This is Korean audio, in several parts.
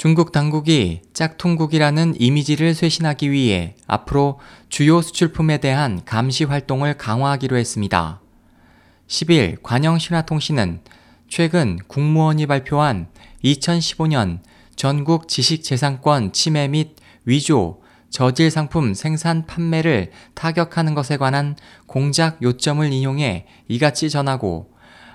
중국 당국이 짝퉁국이라는 이미지를 쇄신하기 위해 앞으로 주요 수출품에 대한 감시 활동을 강화하기로 했습니다. 10일 관영신화통신은 최근 국무원이 발표한 2015년 전국 지식재산권 침해 및 위조, 저질 상품 생산 판매를 타격하는 것에 관한 공작 요점을 인용해 이같이 전하고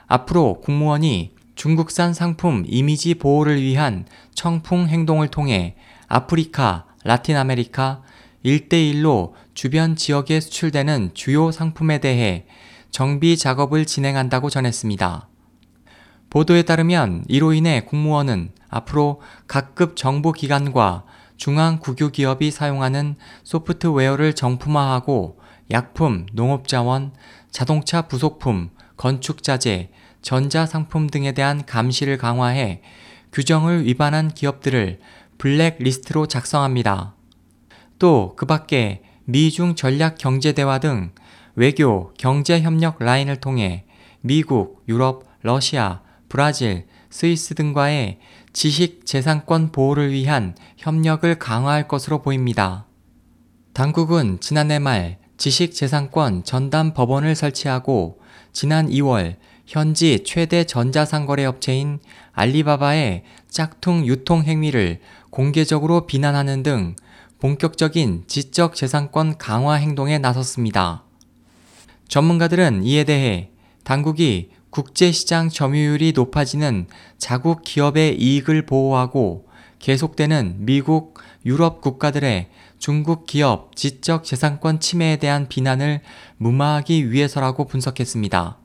앞으로 국무원이 중국산 상품 이미지 보호를 위한 청풍 행동을 통해 아프리카, 라틴 아메리카, 일대일로 주변 지역에 수출되는 주요 상품에 대해 정비 작업을 진행한다고 전했습니다. 보도에 따르면 이로 인해 국무원은 앞으로 각급 정부기관과 중앙 국유기업이 사용하는 소프트웨어를 정품화하고 약품, 농업자원, 자동차 부속품, 건축자재, 전자상품 등에 대한 감시를 강화해 규정을 위반한 기업들을 블랙리스트로 작성합니다. 또 그 밖에 미중 전략 경제 대화 등 외교, 경제 협력 라인을 통해 미국, 유럽, 러시아, 브라질, 스위스 등과의 지식 재산권 보호를 위한 협력을 강화할 것으로 보입니다. 당국은 지난해 말 지식 재산권 전담 법원을 설치하고 지난 2월 현지 최대 전자상거래 업체인 알리바바의 짝퉁 유통 행위를 공개적으로 비난하는 등 본격적인 지적 재산권 강화 행동에 나섰습니다. 전문가들은 이에 대해 당국이 국제시장 점유율이 높아지는 자국 기업의 이익을 보호하고 계속되는 미국, 유럽 국가들의 중국 기업 지적 재산권 침해에 대한 비난을 무마하기 위해서라고 분석했습니다.